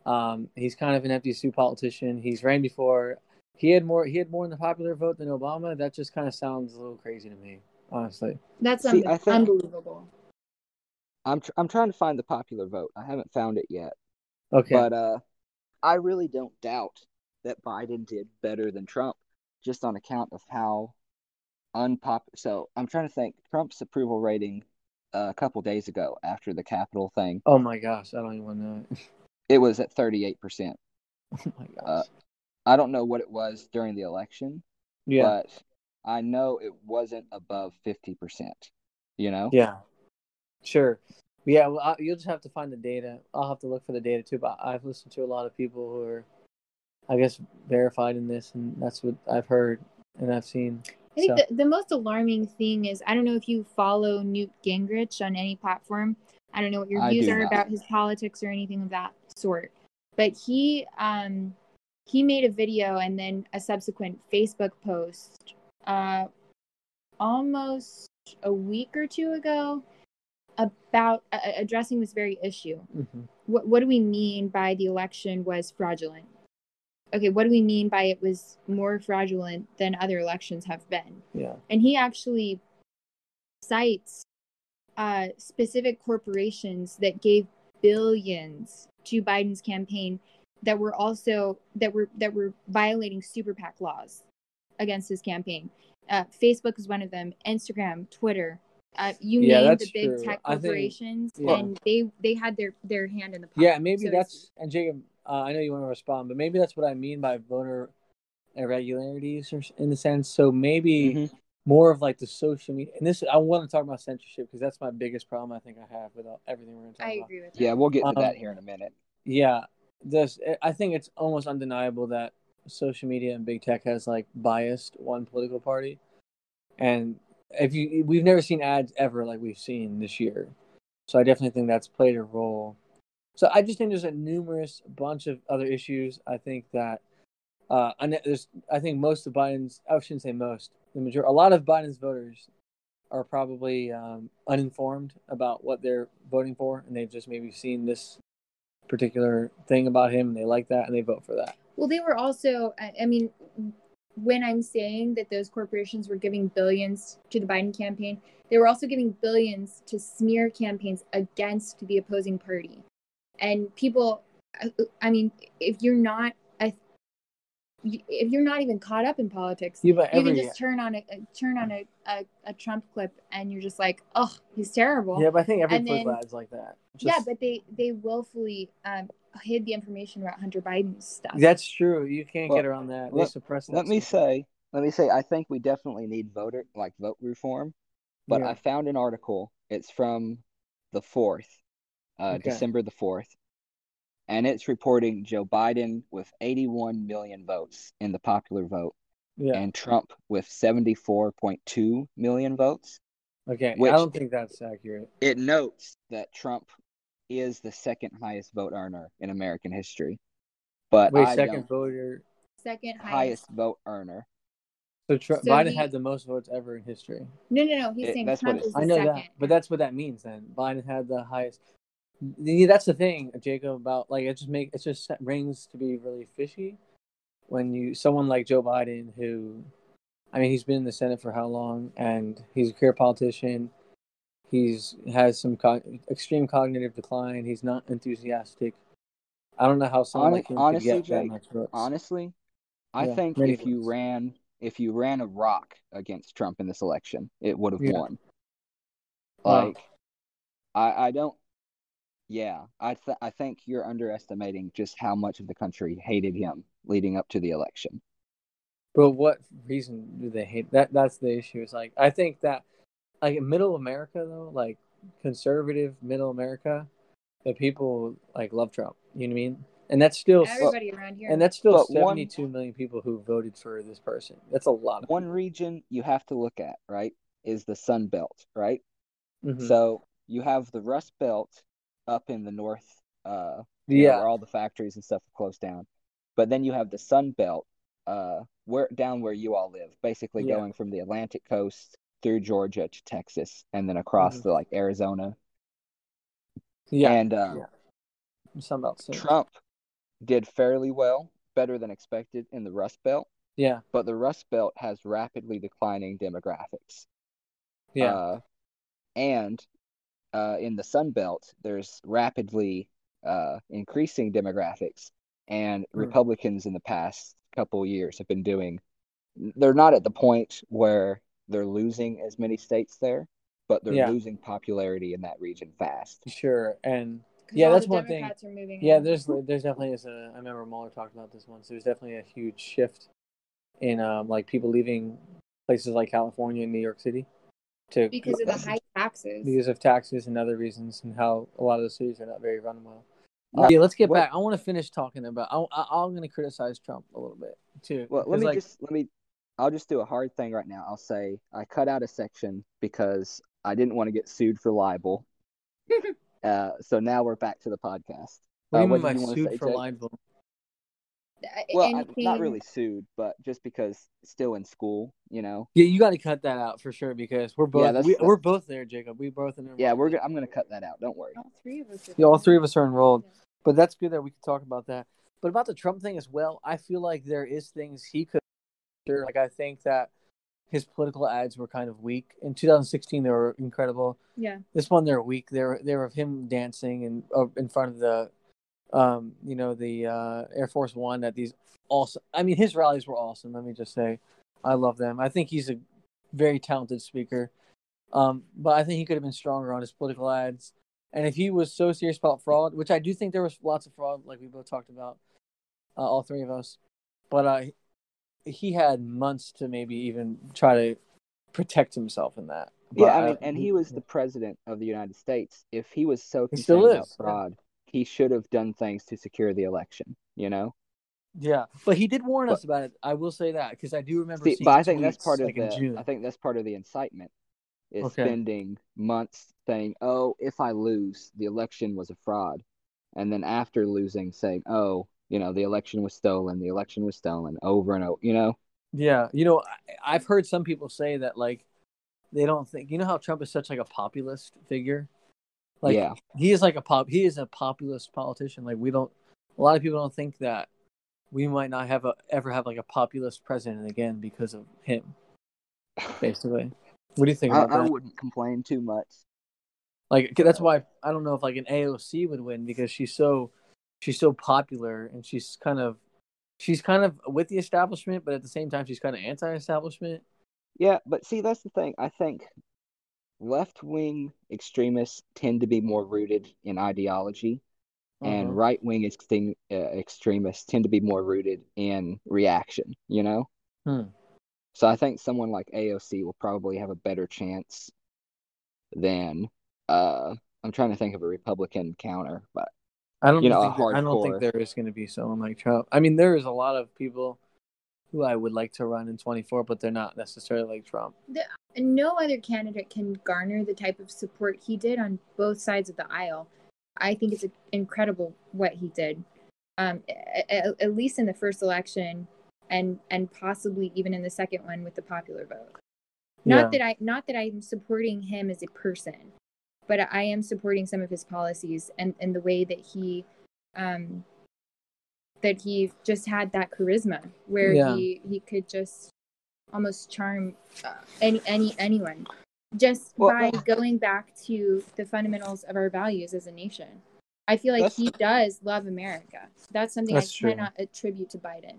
Um, he's kind of an empty suit politician. He's ran before. He had more. He had more in the popular vote than Obama. That just kind of sounds a little crazy to me, honestly. That's See, un- think- unbelievable. I'm tr- I'm trying to find the popular vote. I haven't found it yet, Okay. but uh, I really don't doubt that Biden did better than Trump, just on account of how unpopular. So I'm trying to think. Trump's approval rating uh, a couple days ago after the Capitol thing, oh my gosh, I don't even want to know. it was at 38 percent. oh my gosh. Uh, I don't know what it was during the election, yeah. but I know it wasn't above 50 percent. You know? Yeah, sure. Yeah, well, I, you'll just have to find the data. I'll have to look for the data too. But I've listened to a lot of people who are I guess verified in this, and that's what I've heard and I've seen. I think So- the, the most alarming thing is I don't know if you follow Newt Gingrich on any platform. I don't know what your views are not. about his politics or anything of that sort. But he um he made a video and then a subsequent Facebook post uh almost a week or two ago about uh, addressing this very issue. Mhm. What what do we mean by the election was fraudulent? Okay, what do we mean by it was more fraudulent than other elections have been? Yeah. and he actually cites uh, specific corporations that gave billions to Biden's campaign that were also that were that were violating super PAC laws against his campaign. Uh, Facebook is one of them. Instagram, Twitter. Uh, you Yeah, name the big true. tech I think- corporations, yeah. and they they had their their hand in the pot. Yeah, maybe so that's and Jacob. Uh, I know you want to respond, but maybe that's what I mean by voter irregularities, or in the sense. So maybe Mhm. more of like the social media. And this, I want to talk about censorship because that's my biggest problem. I think I have with all- everything we're going to talk I about. agree with that. Yeah, we'll get to Um, that here in a minute. Yeah, this. I think it's almost undeniable that social media and big tech has like biased one political party, and if you, we've never seen ads ever like we've seen this year, so I definitely think that's played a role. So I just think there's a numerous bunch of other issues. I think that, uh, and there's, I think most of Biden's, I shouldn't say most, the major, a lot of Biden's voters are probably um, uninformed about what they're voting for, and they've just maybe seen this particular thing about him and they like that and they vote for that. Well, they were also, I I mean, when I'm saying that those corporations were giving billions to the Biden campaign, they were also giving billions to smear campaigns against the opposing party. And people, I- mean, if you're not a, if you're not even caught up in politics, you can just turn on a, turn on a, a, a Trump clip and you're just like, oh, he's terrible. yeah, but I think every political then- like that. yeah, but they they willfully um, hid the information about Hunter Biden's stuff. that's true. You can't Well, get around that. They let- suppress that. Let me say, let me say, I think we definitely need voter like vote reform. But Yeah. I found an article. It's from the fourth, uh, Okay. December the fourth, and it's reporting Joe Biden with 81 million votes in the popular vote, yeah. and Trump with 74.2 million votes. okay. which- I don't think that's accurate. It notes that Trump is the second highest vote earner in American history, but Wait, I second voter. Second highest. highest vote earner. So, Trump, So Biden he- had the most votes ever in history. No, no, no. He's It- saying that's Trump it- is the I know second. that, but that's what that means. Then Biden had the highest. Yeah, That's the thing, Jacob. About like it just make it just rings to be really fishy when you someone like Joe Biden, who, I mean, he's been in the Senate for how long, and he's a career politician. He's has some co- extreme cognitive decline. He's not enthusiastic. I don't know how someone Hon- like him honestly, could get that much votes. Honestly, I Yeah, think if you ran if you ran a rock against Trump in this election, it would have Yeah. won. Wow. Like, I I don't. Yeah, I th- I think you're underestimating just how much of the country hated him leading up to the election. But what reason do they hate that? That's the issue. It's like I think that like middle America though, like conservative middle America, the people like love Trump. You know what I mean? And that's still Everybody around here. and that's still But one- seventy-two million people who voted for this person. That's a lot. Of One region you have to look at, right, is the Sun Belt, right? Mhm. So you have the Rust Belt up in the north, uh, you know, yeah, where all the factories and stuff are closed down. But then you have the Sun Belt, uh, where down where you all live, basically Yeah. going from the Atlantic coast through Georgia to Texas, and then across Mhm. to like Arizona. yeah. And uh, yeah. Some about. Trump did fairly well, better than expected in the Rust Belt. Yeah, But the Rust Belt has rapidly declining demographics. yeah, Uh, and uh, in the Sun Belt, there's rapidly uh, increasing demographics, and Hmm. Republicans in the past couple years have been doing. They're not at the point where they're losing as many states there, but they're Yeah. losing popularity in that region fast. sure. and yeah, that's one thing. Democrats Are Yeah, in. there's there's definitely is a. I remember Mohler talked about this once. There's definitely a huge shift in um like people leaving places like California and New York City to because of the high taxes. because of taxes and other reasons and how a lot of the cities are not very run well. Uh, yeah, let's get what- back. I want to finish talking about. I, I, I'm going to criticize Trump a little bit too. Well, let me like, just let me. I'll just do a hard thing right now. I'll say I cut out a section because I didn't want to get sued for libel. uh, so now we're back to the podcast. What do Uh, mean what did by you wanna sued say, for Jake? libel? Well, I, Anything- not really sued, but just because still in school, you know. Yeah, you got to cut that out for sure because we're both that's- we, that's- we're both there, Jacob. We both in. Yeah, we're. go- I'm gonna cut that out. Don't worry. All three of us. Are Yeah, all three of us are enrolled. But that's good that we can talk about that. But about the Trump thing as well, I feel like there is things he could. Like I think that his political ads were kind of weak. In 2016, they were incredible. Yeah. This one, they're weak. They're they're of him dancing and uh, in front of the, um, you know, the uh, Air Force One at these awesome. I mean, his rallies were awesome. Let me just say, I love them. I think he's a very talented speaker. Um, but I think he could have been stronger on his political ads. And if he was so serious about fraud, which I do think there was lots of fraud, like we both talked about, uh, all three of us, but uh, he had months to maybe even try to protect himself in that. But yeah, I mean, uh, and he was the president of the United States. If he was so He concerned about yeah. fraud, he should have done things to secure the election. You know. yeah, but he did warn But- us about it. I will say that because I do remember. See, seeing but I think that's part of like in the. I think that's part of the incitement. Is Okay. spending months saying, "Oh, if I lose, the election was a fraud," and then after losing, saying, "Oh, you know, the election was stolen. The election was stolen," over and over. You know. Yeah, you know, I, I've heard some people say that like they don't think. You know how Trump is such like a populist figure. Like Yeah. he is like a pop. He is a populist politician. Like we don't. A lot of people don't think that we might not have a ever have like a populist president again because of him. Basically, what do you think I, about I that? wouldn't complain too much. Like that's why I don't know if like an AOC would win because she's so she's so popular and she's kind of she's kind of with the establishment, but at the same time she's kind of anti-establishment. Yeah, but see, that's the thing. I think left wing extremists tend to be more rooted in ideology, and Uh-huh. right wing extrem- uh, extremists tend to be more rooted in reaction, you know? Hmm. So I think someone like AOC will probably have a better chance than, uh, I'm trying to think of a Republican counter, but I don't you know, think there- I don't think there is going to be someone like Trump. I mean, there is a lot of people who I would like to run in 24, but they're not necessarily like Trump. And no other candidate can garner the type of support he did on both sides of the aisle. I think it's incredible what he did. Um, at, at least in the first election, and and possibly even in the second one with the popular vote. Not that I not that I'm supporting him as a person, but I am supporting some of his policies and and the way that he, um, that he just had that charisma where Yeah. he he could just almost charm uh, any any anyone just Well, by well- going back to the fundamentals of our values as a nation. I feel like he does love America. That's something That's I true. cannot attribute to Biden.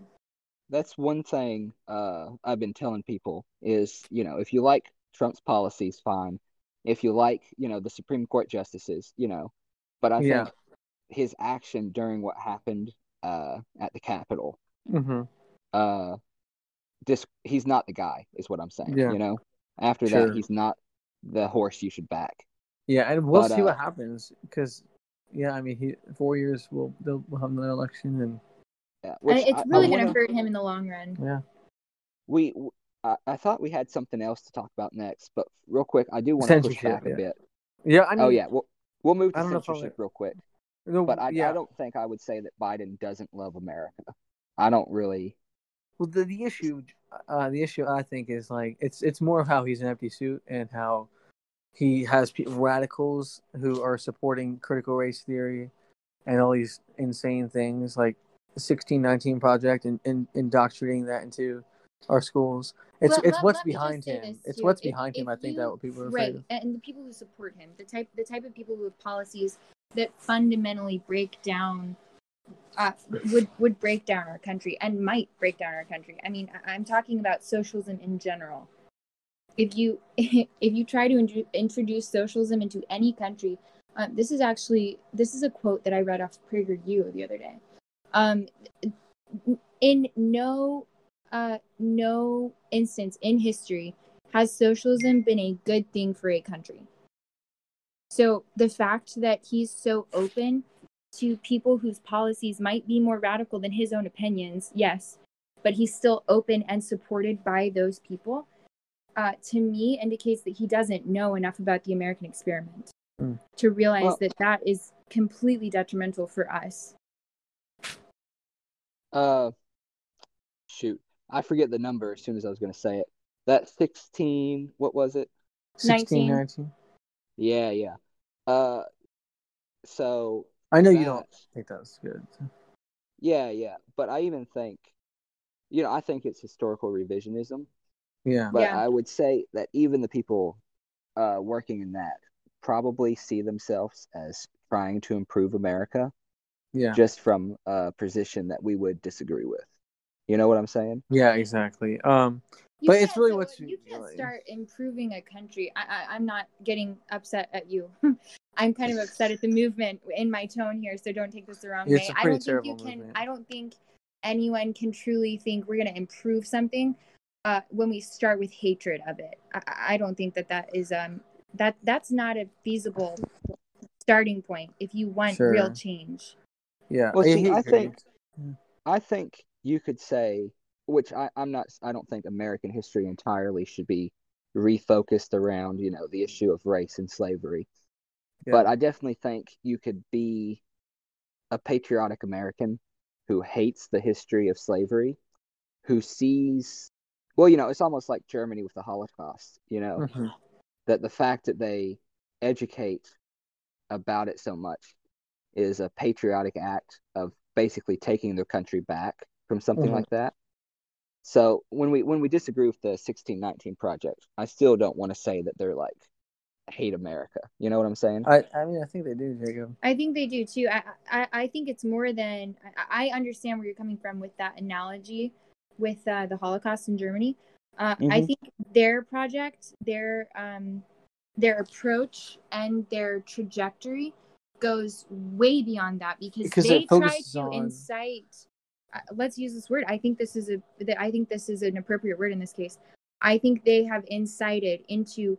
that's one thing uh, I've been telling people is, you know, if you like Trump's policies, fine. If you like, you know, the Supreme Court justices, you know, but I Yeah. think his action during what happened uh, at the Capitol, hmm uh, dis- he's not the guy, is what I'm saying. Yeah. You know, after Sure. that, he's not the horse you should back. Yeah, and we'll But, see uh, what happens because, yeah, I mean, he four years we'll they'll we'll have another election, and Yeah, And which it's I- I really going wanna- hurt him in the long run. yeah, We, w- I, I thought we had something else to talk about next, but real quick, I do want to push back yeah. a bit. yeah. I mean, oh yeah, we'll we'll move to don't know if I'll- censorship real quick. no, But I, yeah. I don't think I would say that Biden doesn't love America. I don't really. Well, the the issue, uh, the issue I think is like it's it's more of how he's an empty suit and how he has pe- radicals who are supporting critical race theory and all these insane things like the sixteen nineteen project and, and indoctrinating that into our schools. It's Well, it's let- what's let behind him. this, It's what's If- behind him. if I think you- that what people are right afraid of. and the people who support him the type the type of people who have policies that fundamentally break down uh, would would break down our country and might break down our country i mean I- i'm talking about socialism in general if you if you try to intro- introduce socialism into any country um, this is actually this is a quote that i read off PragerU the other day um, in no uh, no instance in history has socialism been a good thing for a country? So the fact that he's so open to people whose policies might be more radical than his own opinions, yes, but he's still open and supported by those people, uh, to me indicates that he doesn't know enough about the American experiment Mm. to realize Well- that that is completely detrimental for us. Uh, shoot, I forget the number as soon as I was going to say it. That sixteen, what was it? 16, 19. 19. Yeah, yeah. Uh, so I know you don't think that's good. Yeah, yeah. But I even think, you know, I think it's historical revisionism. Yeah. But Yeah. I would say that even the people uh, working in that probably see themselves as trying to improve America Yeah. just from a position that we would disagree with. You know what I'm saying? Yeah, exactly. Um, You But it's really so what's- you can't like- start improving a country. I, I, I'm not getting upset at you. I'm kind of upset at the movement in my tone here, so don't take this the wrong It's way. a I don't think you can. movement. I don't think anyone can truly think we're going to improve something uh, when we start with hatred of it. I, I- I don't think that that is um that that's not a feasible starting point if you want Sure. real change. yeah. Well, see, hate I think- games. I think you could say, which I, I'm not, I don't think American history entirely should be refocused around, you know, the issue of race and slavery. But I definitely think you could be a patriotic American who hates the history of slavery, who sees, well, you know, it's almost like Germany with the Holocaust, you know, Mhm. that the fact that they educate about it so much is a patriotic act of basically taking their country back from something Mhm. like that. So when we when we disagree with the 1619 project, I still don't want to say that they're like hate America. You know what I'm saying? I, I mean, I think they do, Jacob. I think they do too. I I, I think it's more than I, I understand where you're coming from with that analogy with uh, the Holocaust in Germany. Uh, I Mhm. think their project, their um, their approach and their trajectory goes way beyond that because, Because they try to on- incite. Let's use this word. I think this is a. I think this is an appropriate word in this case. I think they have incited into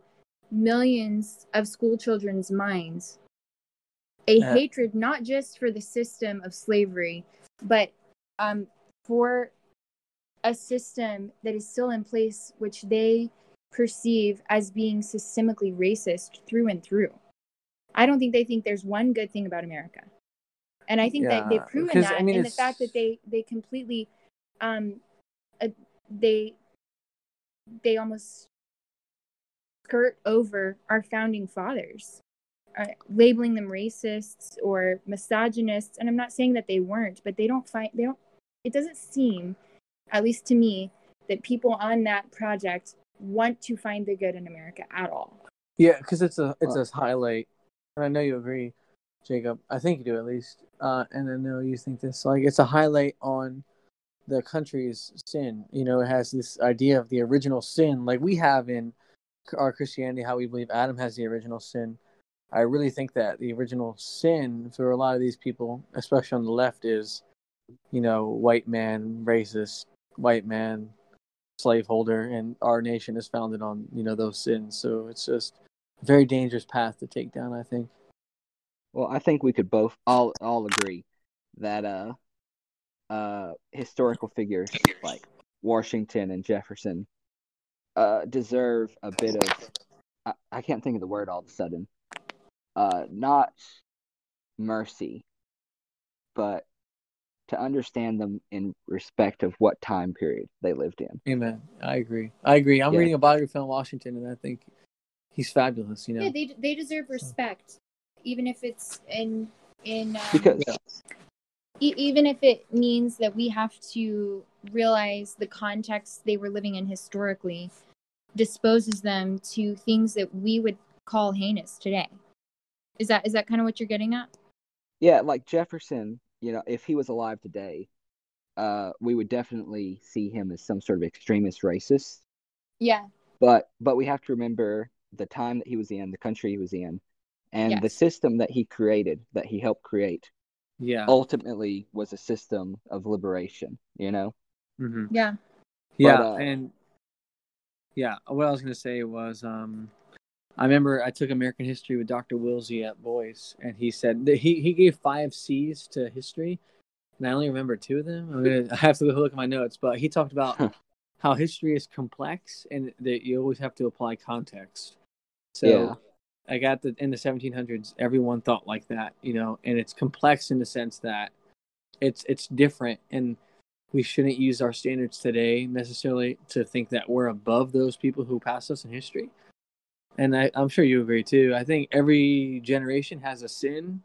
millions of school children's minds a Uh, hatred not just for the system of slavery, but um, for a system that is still in place, which they perceive as being systemically racist through and through. I don't think they think there's one good thing about America, and I think that they've proven because, I that mean, in the fact that they they completely, um, uh, they they almost skirt over our founding fathers uh, labeling them racists or misogynists. And i'm not saying that they weren't but they don't find they don't it doesn't seem at least to me that people on that project want to find the good in america at all. Yeah, because it's a it's a highlight, and I know you agree, Jacob. I think you do at least, uh, and I know you think this. Like, it's a highlight on the country's sin. You know, it has this idea of the original sin, like we have in our Christianity, how we believe Adam has the original sin. I really think that the original sin for a lot of these people, especially on the left, is, you know, white man, racist, white man, slaveholder, and our nation is founded on you know those sins. So it's just a very dangerous path to take down. I think. Well, I think we could both all all agree that uh uh historical figures like Washington and Jefferson uh deserve a bit of I, I can't think of the word all of a sudden. Uh not mercy, but to understand them in respect of what time period they lived in. Amen. I agree. I agree. I'm Yeah. reading a biography on Washington, and I think he's fabulous. You know. yeah they, they deserve respect even if it's in in um, Because e- even if it means that we have to realize the context they were living in historically disposes them to things that we would call heinous today. Is that is that kind of what you're getting at? Yeah, like Jefferson, you know, if he was alive today, uh, we would definitely see him as some sort of extremist racist. yeah. But but we have to remember the time that he was in, the country he was in, and the system that he created, that he helped create, yeah. ultimately was a system of liberation. You know, hmm yeah Yeah, uh, and yeah, what I was gonna say was, um, I remember I took American history with Dr. Wilsey at Boyce, and he said that he, he gave five C's to history, and I only remember two of them. I'm gonna I have to look at my notes, but he talked about how history is complex and that you always have to apply context. So Yeah. I got the in the 1700s, everyone thought like that, you know, and it's complex in the sense that it's it's different, and we shouldn't use our standards today necessarily to think that we're above those people who passed us in history. And I, I'm sure you agree too. I think every generation has a sin,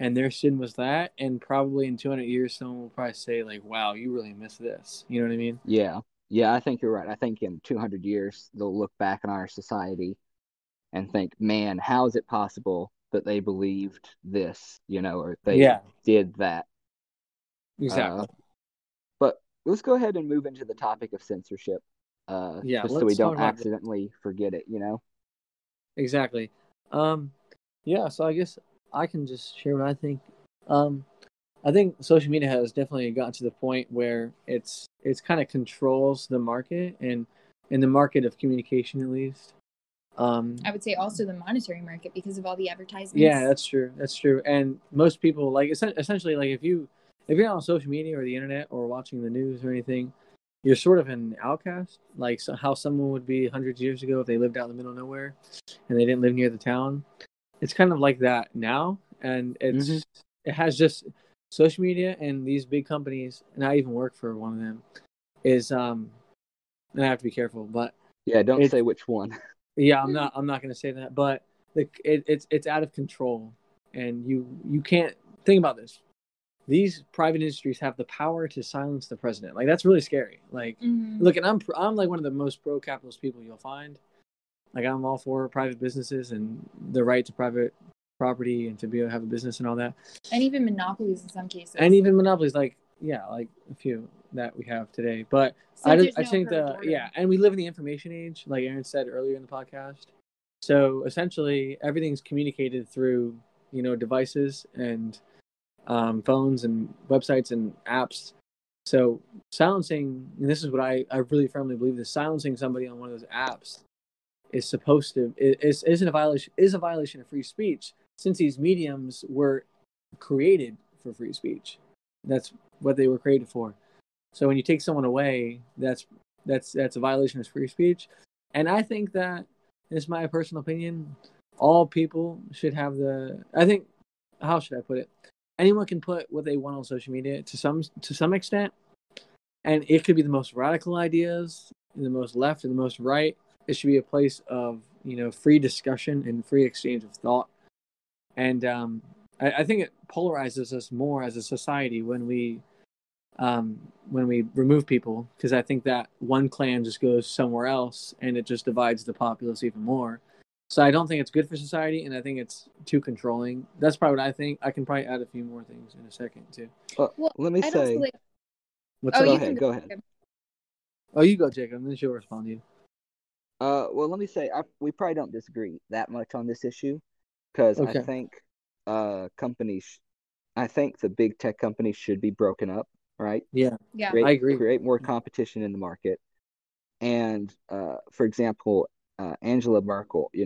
and their sin was that. And probably in 200 years, someone will probably say like, "Wow, you really missed this." You know what I mean? Yeah. Yeah, I think you're right. I think in 200 years, they'll look back on our society and think, man, how is it possible that they believed this, you know, or they Yeah. did that? Exactly. Uh, but let's go ahead and move into the topic of censorship. Uh, Yeah, just so we don't accidentally forget it, you know? Exactly. Um, yeah, so I guess I can just share what I think. Um, I think social media has definitely gotten to the point where it's it's kind of controls the market and in the market of communication at least. Um, I would say also the monetary market because of all the advertisements. yeah, that's true. That's true. And most people like essen- essentially like if you if you're on social media or the internet or watching the news or anything, you're sort of an outcast. Like so how someone would be hundreds of years ago if they lived out in the middle of nowhere and they didn't live near the town. It's kind of like that now, and it's Mhm. it has just social media and these big companies. And I even work for one of them. Is um, and I have to be careful, but Yeah, don't It- say which one. yeah, I'm not. I'm not going to say that, but the, it, it's it's out of control, and you you can't think about this. These private industries have the power to silence the president. Like that's really scary. Like, Mhm. look, and I'm I'm like one of the most pro capitalist people you'll find. Like I'm all for private businesses and the right to private property and to be able to have a business and all that, and even monopolies in some cases. and even monopolies. Like yeah, like a few that we have today, but Since I, just, I think the yeah, and we live in the information age, like Aaron said earlier in the podcast. So essentially, everything's communicated through you know devices and um, phones and websites and apps. So silencing, and this is what I, I really firmly believe: this silencing somebody on one of those apps is supposed to is isn't a violation is a violation of free speech since these mediums were created for free speech. That's what they were created for. So when you take someone away, that's that's that's a violation of free speech. And I think that my personal opinion. All people should have the. I think how should I put it? Anyone can put what they want on social media to some to some extent, and it could be the most radical ideas, the most left and the most right. It should be a place of you know free discussion and free exchange of thought. And um, I, I think it polarizes us more as a society when we um, when we remove people because I think that one clan just goes somewhere else and it just divides the populace even more. So I don't think it's good for society, and I think it's too controlling. That's probably what I think. I can probably add a few more things in a second too. Well, Well, let me I'd say, also like. What's Oh, go you ahead, can go ahead. Oh, you go, Jacob, and then she'll respond to you. Uh, well, let me say, I, we probably don't disagree that much on this issue because Okay. I think uh, companies, I think the big tech companies should be broken up, right? Yeah, Yeah. Create, I agree. Create more competition in the market. And uh, for example, uh, Angela Merkel, you